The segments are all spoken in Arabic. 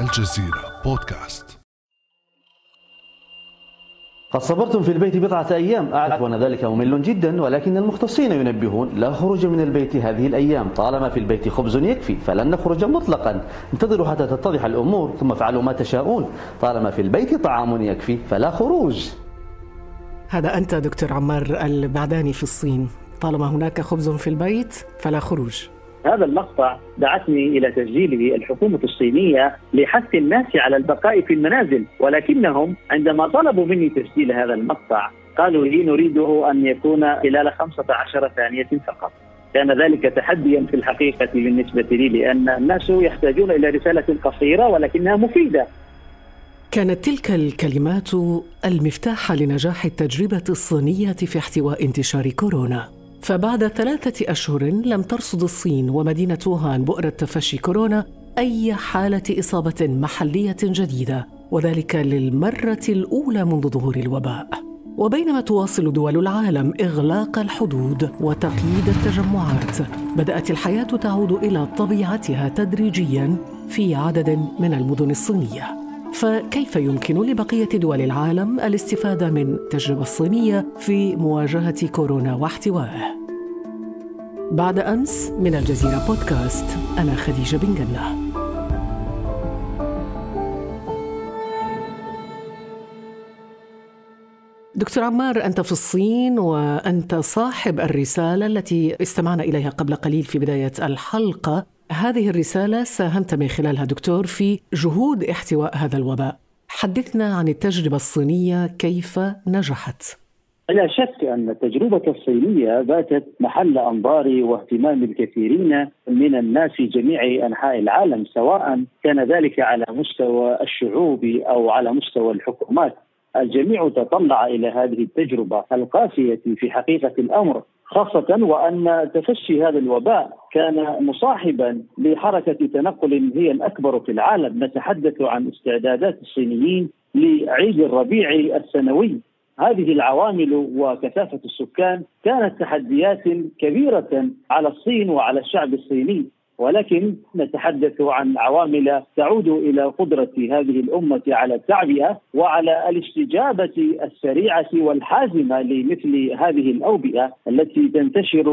الجزيرة بودكاست. قد صبرتم في البيت بضعة أيام أعرف أن ذلك ممل جدا ولكن المختصين ينبهون لا خروج من البيت هذه الأيام. طالما في البيت خبز يكفي فلن نخرج مطلقا. انتظروا حتى تتضح الأمور ثم فعلوا ما تشاءون. طالما في البيت طعام يكفي فلا خروج. هذا أنت دكتور عمار البعداني في الصين. طالما هناك خبز في البيت فلا خروج. هذا المقطع دعتني إلى تسجيله الحكومة الصينية لحث الناس على البقاء في المنازل ولكنهم عندما طلبوا مني تسجيل هذا المقطع قالوا لي نريده أن يكون خلال 15 ثانية فقط. كان ذلك تحديا في الحقيقة بالنسبة لي لأن الناس يحتاجون إلى رسالة قصيرة ولكنها مفيدة. كانت تلك الكلمات المفتاح لنجاح التجربة الصينية في احتواء انتشار كورونا. فبعد ثلاثة أشهر لم ترصد الصين ومدينة ووهان بؤرة تفشي كورونا أي حالة إصابة محلية جديدة وذلك للمرة الأولى منذ ظهور الوباء. وبينما تواصل دول العالم إغلاق الحدود وتقييد التجمعات بدأت الحياة تعود إلى طبيعتها تدريجيا في عدد من المدن الصينية. فكيف يمكن لبقية دول العالم الاستفادة من التجربة الصينية في مواجهة كورونا واحتوائه؟ بعد أمس من الجزيرة بودكاست. أنا خديجة بن جنة. دكتور عمار أنت في الصين وأنت صاحب الرسالة التي استمعنا إليها قبل قليل في بداية الحلقة. هذه الرسالة ساهمت من خلالها دكتور في جهود احتواء هذا الوباء. حدثنا عن التجربة الصينية كيف نجحت. لا شك أن التجربة الصينية باتت محل أنظار واهتمام الكثيرين من الناس في جميع أنحاء العالم سواء كان ذلك على مستوى الشعوب أو على مستوى الحكومات. الجميع تطلع إلى هذه التجربة القاسية في حقيقة الأمر خاصة وأن تفشي هذا الوباء كان مصاحبا لحركة تنقل هي الأكبر في العالم. نتحدث عن استعدادات الصينيين لعيد الربيع السنوي. هذه العوامل وكثافة السكان كانت تحديات كبيرة على الصين وعلى الشعب الصيني. ولكن نتحدث عن عوامل تعود إلى قدرة هذه الأمة على التعبئه وعلى الاستجابة السريعة والحازمة لمثل هذه الأوبئة التي تنتشر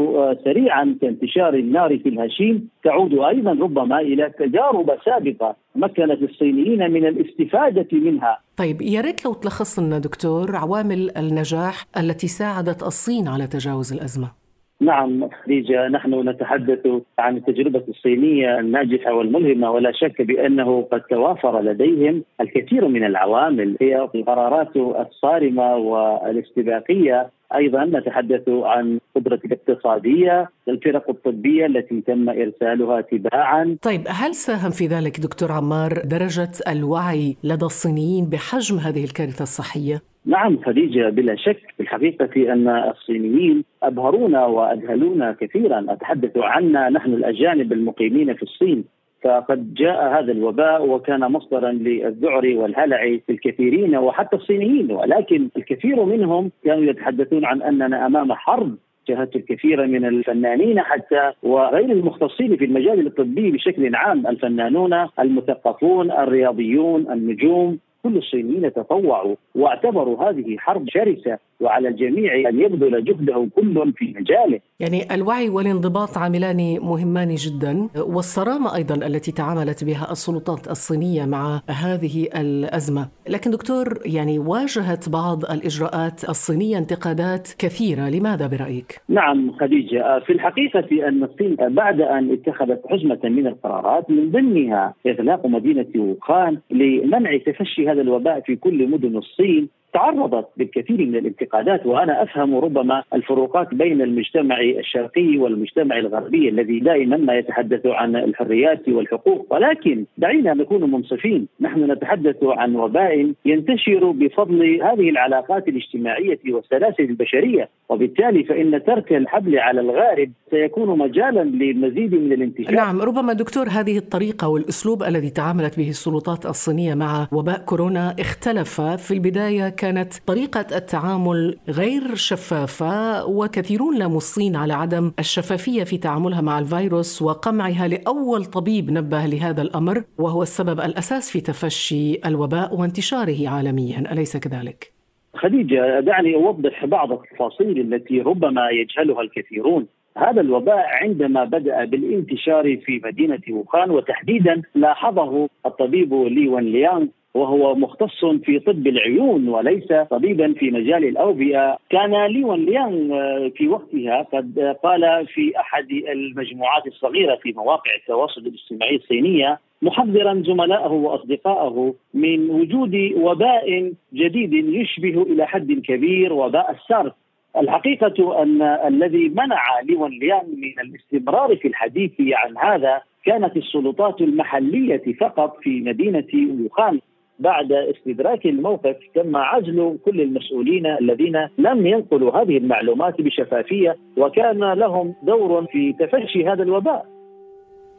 سريعا كانتشار النار في الهشيم تعود أيضا ربما إلى تجارب سابقة مكنت الصينيين من الاستفادة منها. طيب يا ريت لو تلخص لنا دكتور عوامل النجاح التي ساعدت الصين على تجاوز الأزمة. نعم خديجة نحن نتحدث عن التجربة الصينية الناجحة والملهمة ولا شك بأنه قد توافر لديهم الكثير من العوامل هي القرارات الصارمة والاستباقية أيضا نتحدث عن قدرة الاقتصادية، الفرق الطبية التي تم إرسالها تباعا. طيب هل ساهم في ذلك دكتور عمار درجة الوعي لدى الصينيين بحجم هذه الكارثة الصحية؟ نعم خديجة بلا شك. في الحقيقة أن الصينيين ابهرونا واذهلونا كثيرا. أتحدث عنا نحن الأجانب المقيمين في الصين. فقد جاء هذا الوباء وكان مصدرا للذعر والهلع في الكثيرين وحتى الصينيين. ولكن الكثير منهم كانوا يتحدثون عن أننا أمام حرب شاهدت الكثير من الفنانين حتى وغير المختصين في المجال الطبي بشكل عام. الفنانون المثقفون الرياضيون النجوم. كل الصينيين تطوعوا واعتبروا هذه حرب شرسة. وعلى الجميع أن يبذل جهده كل في مجاله. يعني الوعي والانضباط عاملان مهمان جدا والصرامة أيضا التي تعاملت بها السلطات الصينية مع هذه الأزمة، لكن دكتور يعني واجهت بعض الإجراءات الصينية انتقادات كثيرة، لماذا برأيك؟ نعم خديجة، في الحقيقة أن الصين بعد أن اتخذت حزمة من القرارات من ضمنها إغلاق مدينة ووخان لمنع تفشي هذا الوباء في كل مدن الصين تعرضت بالكثير من الانتقادات وأنا أفهم ربما الفروقات بين المجتمع الشرقي والمجتمع الغربي الذي دائما ما يتحدث عن الحريات والحقوق. ولكن دعينا نكون منصفين. نحن نتحدث عن وباء ينتشر بفضل هذه العلاقات الاجتماعية والسلاسل البشرية. وبالتالي فإن ترك الحبل على الغارب سيكون مجالا للمزيد من الانتشار. نعم ربما دكتور هذه الطريقة والأسلوب الذي تعاملت به السلطات الصينية مع وباء كورونا اختلف في البداية كانت طريقة التعامل غير شفافة وكثيرون لاموا الصين على عدم الشفافية في تعاملها مع الفيروس وقمعها لأول طبيب نبه لهذا الأمر وهو السبب الأساس في تفشي الوباء وانتشاره عالميا أليس كذلك؟ خديجة دعني أوضح بعض التفاصيل التي ربما يجهلها الكثيرون هذا الوباء عندما بدأ بالانتشار في مدينة ووخان وتحديدا لاحظه الطبيب لي ون ليانغ وهو مختص في طب العيون وليس طبيبا في مجال الأوبئة، كان لي ون ليانغ في وقتها قد قال في أحد المجموعات الصغيرة في مواقع التواصل الاجتماعي الصينية محذرا زملائه وأصدقائه من وجود وباء جديد يشبه إلى حد كبير وباء السارس الحقيقة أن الذي منع ليون ليان من الاستمرار في الحديث عن هذا كانت السلطات المحلية فقط في مدينة ووخان بعد استدراك الموقف تم عزل كل المسؤولين الذين لم ينقلوا هذه المعلومات بشفافية وكان لهم دور في تفشي هذا الوباء.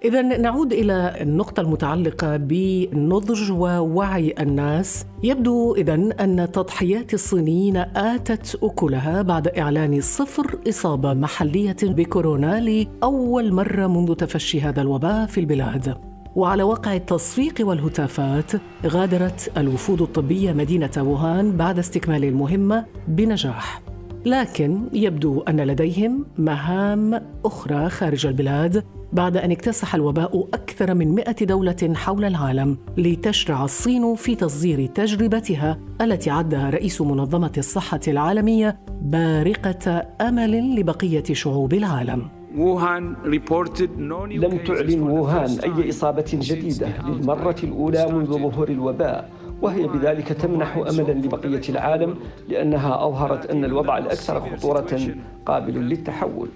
إذا نعود إلى النقطة المتعلقة بالنضج ووعي الناس، يبدو إذا أن تضحيات الصينيين آتت أكلها بعد إعلان صفر إصابة محلية بكورونا لأول مرة منذ تفشي هذا الوباء في البلاد. وعلى وقع التصفيق والهتافات غادرت الوفود الطبية مدينة ووهان بعد استكمال المهمة بنجاح. لكن يبدو أن لديهم مهام أخرى خارج البلاد بعد أن اكتسح الوباء أكثر من مئة دولة حول العالم لتشرع الصين في تصدير تجربتها التي عدها رئيس منظمة الصحة العالمية بارقة أمل لبقية شعوب العالم. لم تعلن ووهان أي إصابة جديدة للمرة الأولى منذ ظهور الوباء وهي بذلك تمنح أملا لبقية العالم لأنها أظهرت أن الوضع الأكثر خطورة قابل للتحول.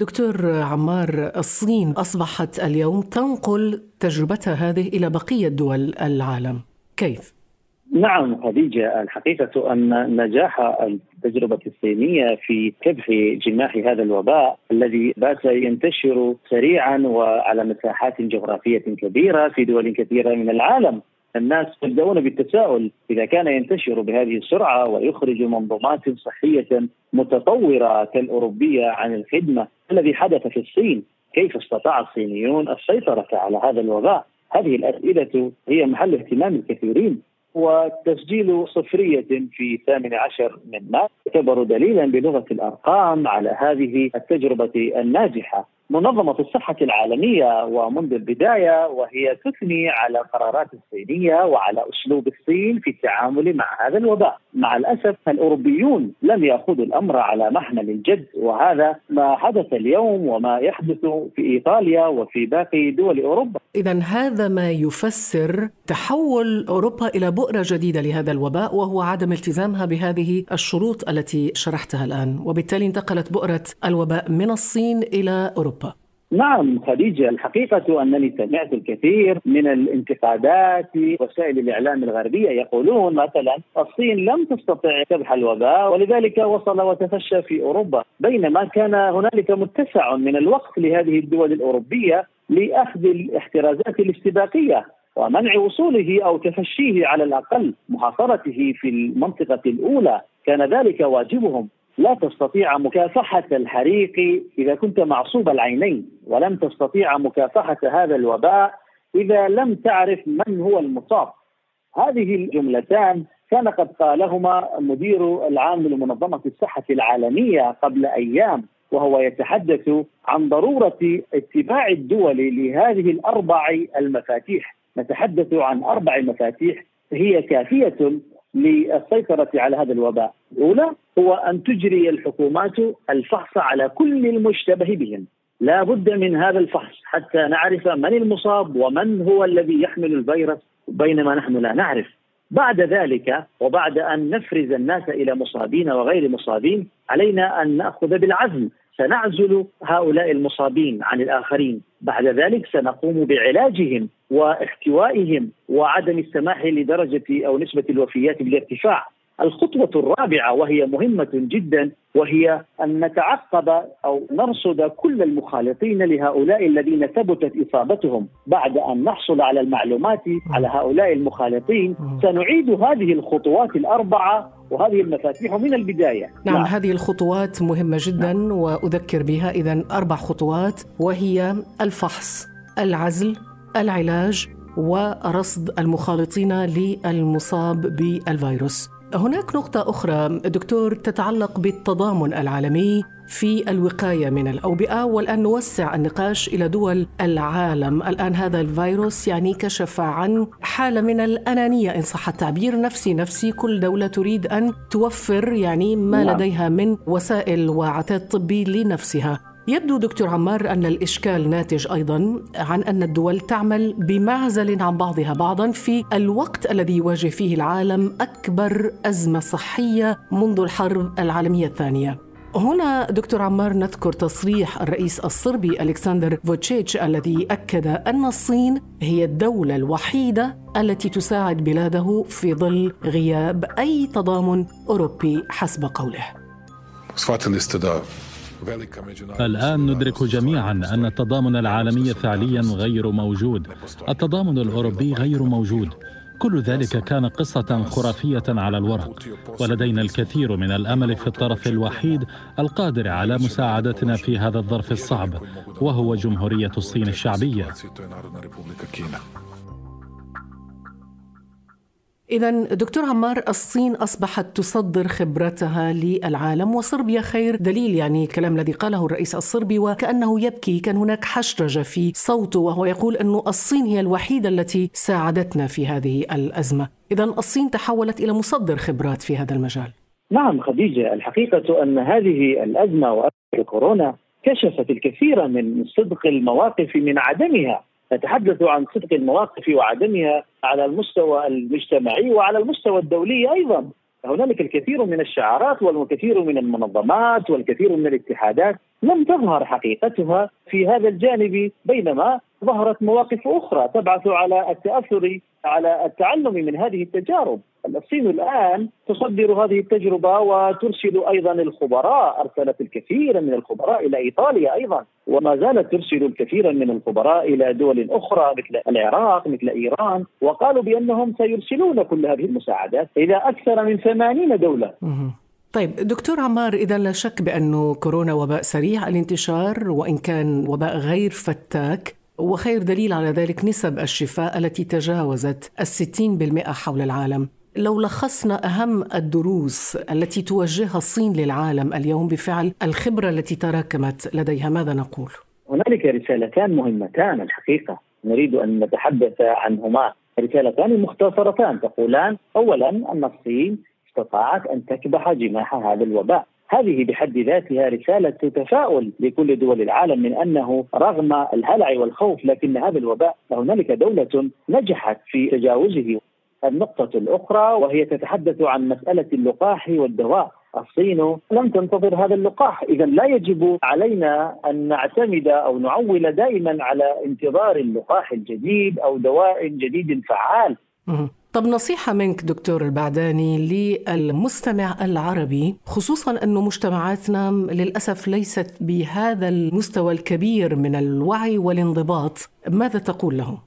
دكتور عمار الصين أصبحت اليوم تنقل تجربتها هذه إلى بقية دول العالم. كيف؟ نعم خديجة الحقيقة أن نجاح التجربة الصينية في كبح جماح هذا الوباء الذي بات ينتشر سريعا وعلى مساحات جغرافية كبيرة في دول كثيرة من العالم الناس يبدأون بالتساؤل إذا كان ينتشر بهذه السرعة ويخرج منظومات صحية متطورة كالأوروبية عن الخدمة الذي حدث في الصين كيف استطاع الصينيون السيطرة على هذا الوباء؟ هذه الأسئلة هي محل اهتمام الكثيرين وتسجيل صفرية في الثامن عشر من مارس يعتبر دليلا بلغة الأرقام على هذه التجربة الناجحة. منظمة الصحة العالمية ومنذ البداية وهي تثني على قرارات الصينية وعلى أسلوب الصين في التعامل مع هذا الوباء. مع الأسف الأوروبيون لم يأخذوا الأمر على محمل الجد وهذا ما حدث اليوم وما يحدث في إيطاليا وفي باقي دول أوروبا. إذا هذا ما يفسر تحول أوروبا إلى بؤرة جديدة لهذا الوباء وهو عدم التزامها بهذه الشروط التي شرحتها الآن. وبالتالي انتقلت بؤرة الوباء من الصين إلى أوروبا. نعم خديجة الحقيقة أنني سمعت الكثير من الانتقادات في وسائل الإعلام الغربية يقولون مثلا الصين لم تستطع كبح الوباء ولذلك وصل وتفشى في أوروبا. بينما كان هنالك متسع من الوقت لهذه الدول الأوروبية لأخذ الاحترازات الاستباقية ومنع وصوله أو تفشيه على الأقل محاصرته في المنطقة الأولى. كان ذلك واجبهم. لا تستطيع مكافحة الحريق إذا كنت معصوب العينين ولم تستطيع مكافحة هذا الوباء إذا لم تعرف من هو المصاب. هذه الجملتان كان قد قالهما مدير العام لمنظمة الصحة العالمية قبل أيام وهو يتحدث عن ضرورة اتباع الدول لهذه الأربع المفاتيح. نتحدث عن أربع مفاتيح هي كافية للسيطرة على هذا الوباء. الأولى هو أن تجري الحكومات الفحص على كل المشتبه بهم. لا بد من هذا الفحص حتى نعرف من المصاب ومن هو الذي يحمل الفيروس بينما نحن لا نعرف. بعد ذلك وبعد أن نفرز الناس إلى مصابين وغير مصابين علينا أن نأخذ بالعزم. سنعزل هؤلاء المصابين عن الآخرين. بعد ذلك سنقوم بعلاجهم واحتوائهم وعدم السماح لدرجة أو نسبة الوفيات بالارتفاع. الخطوة الرابعة وهي مهمة جدا وهي أن نتعقب أو نرصد كل المخالطين لهؤلاء الذين ثبتت إصابتهم بعد أن نحصل على المعلومات على هؤلاء المخالطين سنعيد هذه الخطوات الأربعة وهذه المفاتيح من البداية نعم, نعم. هذه الخطوات مهمة جدا نعم. وأذكر بها إذا أربع خطوات وهي الفحص العزل العلاج ورصد المخالطين للمصاب بالفيروس هناك نقطة أخرى دكتور تتعلق بالتضامن العالمي في الوقاية من الأوبئة والآن نوسع النقاش إلى دول العالم. الآن هذا الفيروس يعني كشف عن حالة من الأنانية إن صح التعبير. نفسي نفسي كل دولة تريد أن توفر يعني ما نعم. لديها من وسائل وعتاد طبي لنفسها. يبدو دكتور عمار أن الإشكال ناتج أيضا عن أن الدول تعمل بمعزل عن بعضها بعضا في الوقت الذي يواجه فيه العالم أكبر أزمة صحية منذ الحرب العالمية الثانية. هنا دكتور عمار نذكر تصريح الرئيس الصربي ألكسندر فوتشيتش الذي أكد أن الصين هي الدولة الوحيدة التي تساعد بلاده في ظل غياب أي تضامن أوروبي حسب قوله. الآن ندرك جميعا أن التضامن العالمي فعليا غير موجود. التضامن الأوروبي غير موجود. كل ذلك كان قصة خرافية على الورق. ولدينا الكثير من الأمل في الطرف الوحيد القادر على مساعدتنا في هذا الظرف الصعب وهو جمهورية الصين الشعبية. إذا دكتور عمار الصين أصبحت تصدر خبرتها للعالم وصربيا خير دليل يعني الكلام الذي قاله الرئيس الصربي وكأنه يبكي كان هناك حشرجة في صوته وهو يقول أن الصين هي الوحيدة التي ساعدتنا في هذه الأزمة. إذا الصين تحولت إلى مصدر خبرات في هذا المجال. نعم خديجة الحقيقة أن هذه الأزمة وأزمة كورونا كشفت الكثير من صدق المواقف من عدمها. نتحدث عن صدق المواقف وعدمها على المستوى المجتمعي وعلى المستوى الدولي أيضا. هنالك الكثير من الشعارات والكثير من المنظمات والكثير من الاتحادات لم تظهر حقيقتها في هذا الجانب بينما ظهرت مواقف أخرى تبعث على التأثر على التعلم من هذه التجارب. الصين الآن تصدر هذه التجربة وترسل أيضا الخبراء أرسلت الكثير من الخبراء إلى إيطاليا أيضا وما زالت ترسل الكثير من الخبراء إلى دول أخرى مثل العراق مثل إيران وقالوا بأنهم سيرسلون كل هذه المساعدات إلى أكثر من 80 دولة. طيب دكتور عمار إذا لا شك بأنه كورونا وباء سريع الانتشار وإن كان وباء غير فتاك وخير دليل على ذلك نسب الشفاء التي تجاوزت الستين بالمئة حول العالم. لو لخصنا أهم الدروس التي توجهها الصين للعالم اليوم بفعل الخبرة التي تراكمت لديها ماذا نقول؟ هنالك رسالتان مهمتان الحقيقة. نريد أن نتحدث عنهما. رسالتان مختصرتان. تقولان أولا أن الصين استطاعت أن تكبح جماح هذا الوباء. هذه بحد ذاتها رسالة تفاؤل لكل دول العالم من أنه رغم الهلع والخوف لكن هذا الوباء هنالك دولة نجحت في تجاوزه. النقطة الأخرى وهي تتحدث عن مسألة اللقاح والدواء. الصين لم تنتظر هذا اللقاح. إذا لا يجب علينا أن نعتمد أو نعول دائما على انتظار اللقاح الجديد أو دواء جديد فعال. طب نصيحة منك دكتور البعداني للمستمع العربي خصوصا أن مجتمعاتنا للأسف ليست بهذا المستوى الكبير من الوعي والانضباط ماذا تقول لهم؟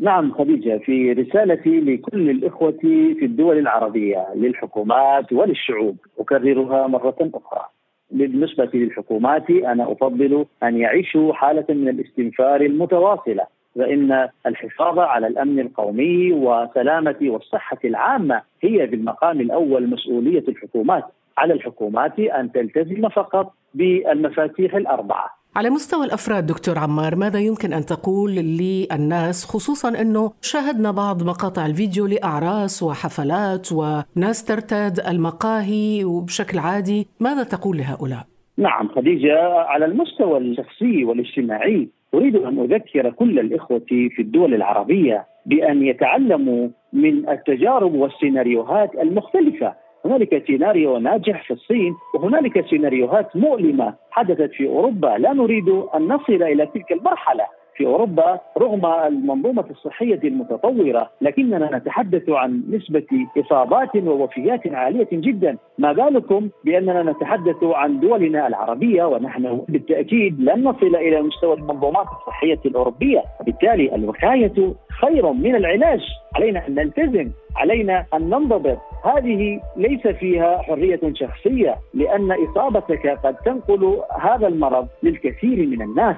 نعم خديجة في رسالتي لكل الإخوة في الدول العربية للحكومات وللشعوب أكررها مرة أخرى بالنسبة للحكومات أنا أفضل أن يعيشوا حالة من الاستنفار المتواصلة فإن الحفاظ على الأمن القومي وسلامة والصحة العامة هي بالمقام الأول مسؤولية الحكومات على الحكومات أن تلتزم فقط بالمفاتيح الأربعة. على مستوى الأفراد دكتور عمار ماذا يمكن أن تقول للناس خصوصا أنه شاهدنا بعض مقاطع الفيديو لأعراس وحفلات وناس ترتاد المقاهي وبشكل عادي ماذا تقول لهؤلاء؟ نعم خديجة على المستوى الشخصي والاجتماعي أريد أن أذكر كل الإخوة في الدول العربية بأن يتعلموا من التجارب والسيناريوهات المختلفة. هنالك سيناريو ناجح في الصين وهنالك سيناريوهات مؤلمة حدثت في أوروبا. لا نريد أن نصل إلى تلك المرحلة. في أوروبا رغم المنظومة الصحية المتطورة لكننا نتحدث عن نسبة إصابات ووفيات عالية جدا. ما بالكم بأننا نتحدث عن دولنا العربية ونحن بالتأكيد لن نصل إلى مستوى المنظومات الصحية الأوروبية. وبالتالي الوقاية خير من العلاج. علينا أن نلتزم. علينا أن ننضبط. هذه ليس فيها حرية شخصية لأن إصابتك قد تنقل هذا المرض للكثير من الناس.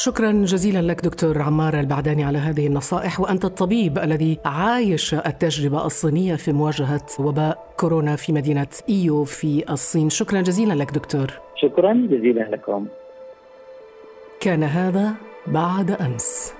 شكرا جزيلا لك دكتور عمار البعداني على هذه النصائح وأنت الطبيب الذي عايش التجربة الصينية في مواجهة وباء كورونا في مدينة إيو في الصين. شكرا جزيلا لك دكتور. شكرا جزيلا لكم. كان هذا بعد أمس.